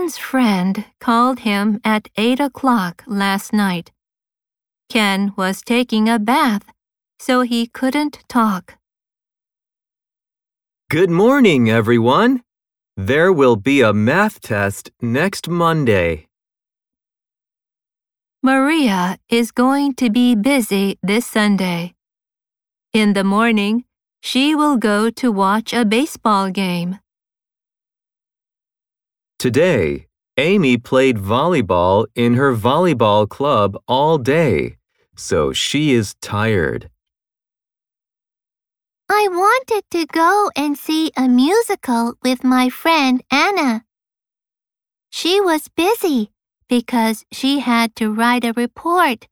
Ken's friend called him at 8 o'clock last night. Ken was taking a bath, so he couldn't talk. Good morning, everyone. There will be a math test next Monday. Maria is going to be busy this Sunday. In the morning, she will go to watch a baseball game. Today, Amy played volleyball in her volleyball club all day, so she is tired. I wanted to go and see a musical with my friend Anna. She was busy because she had to write a report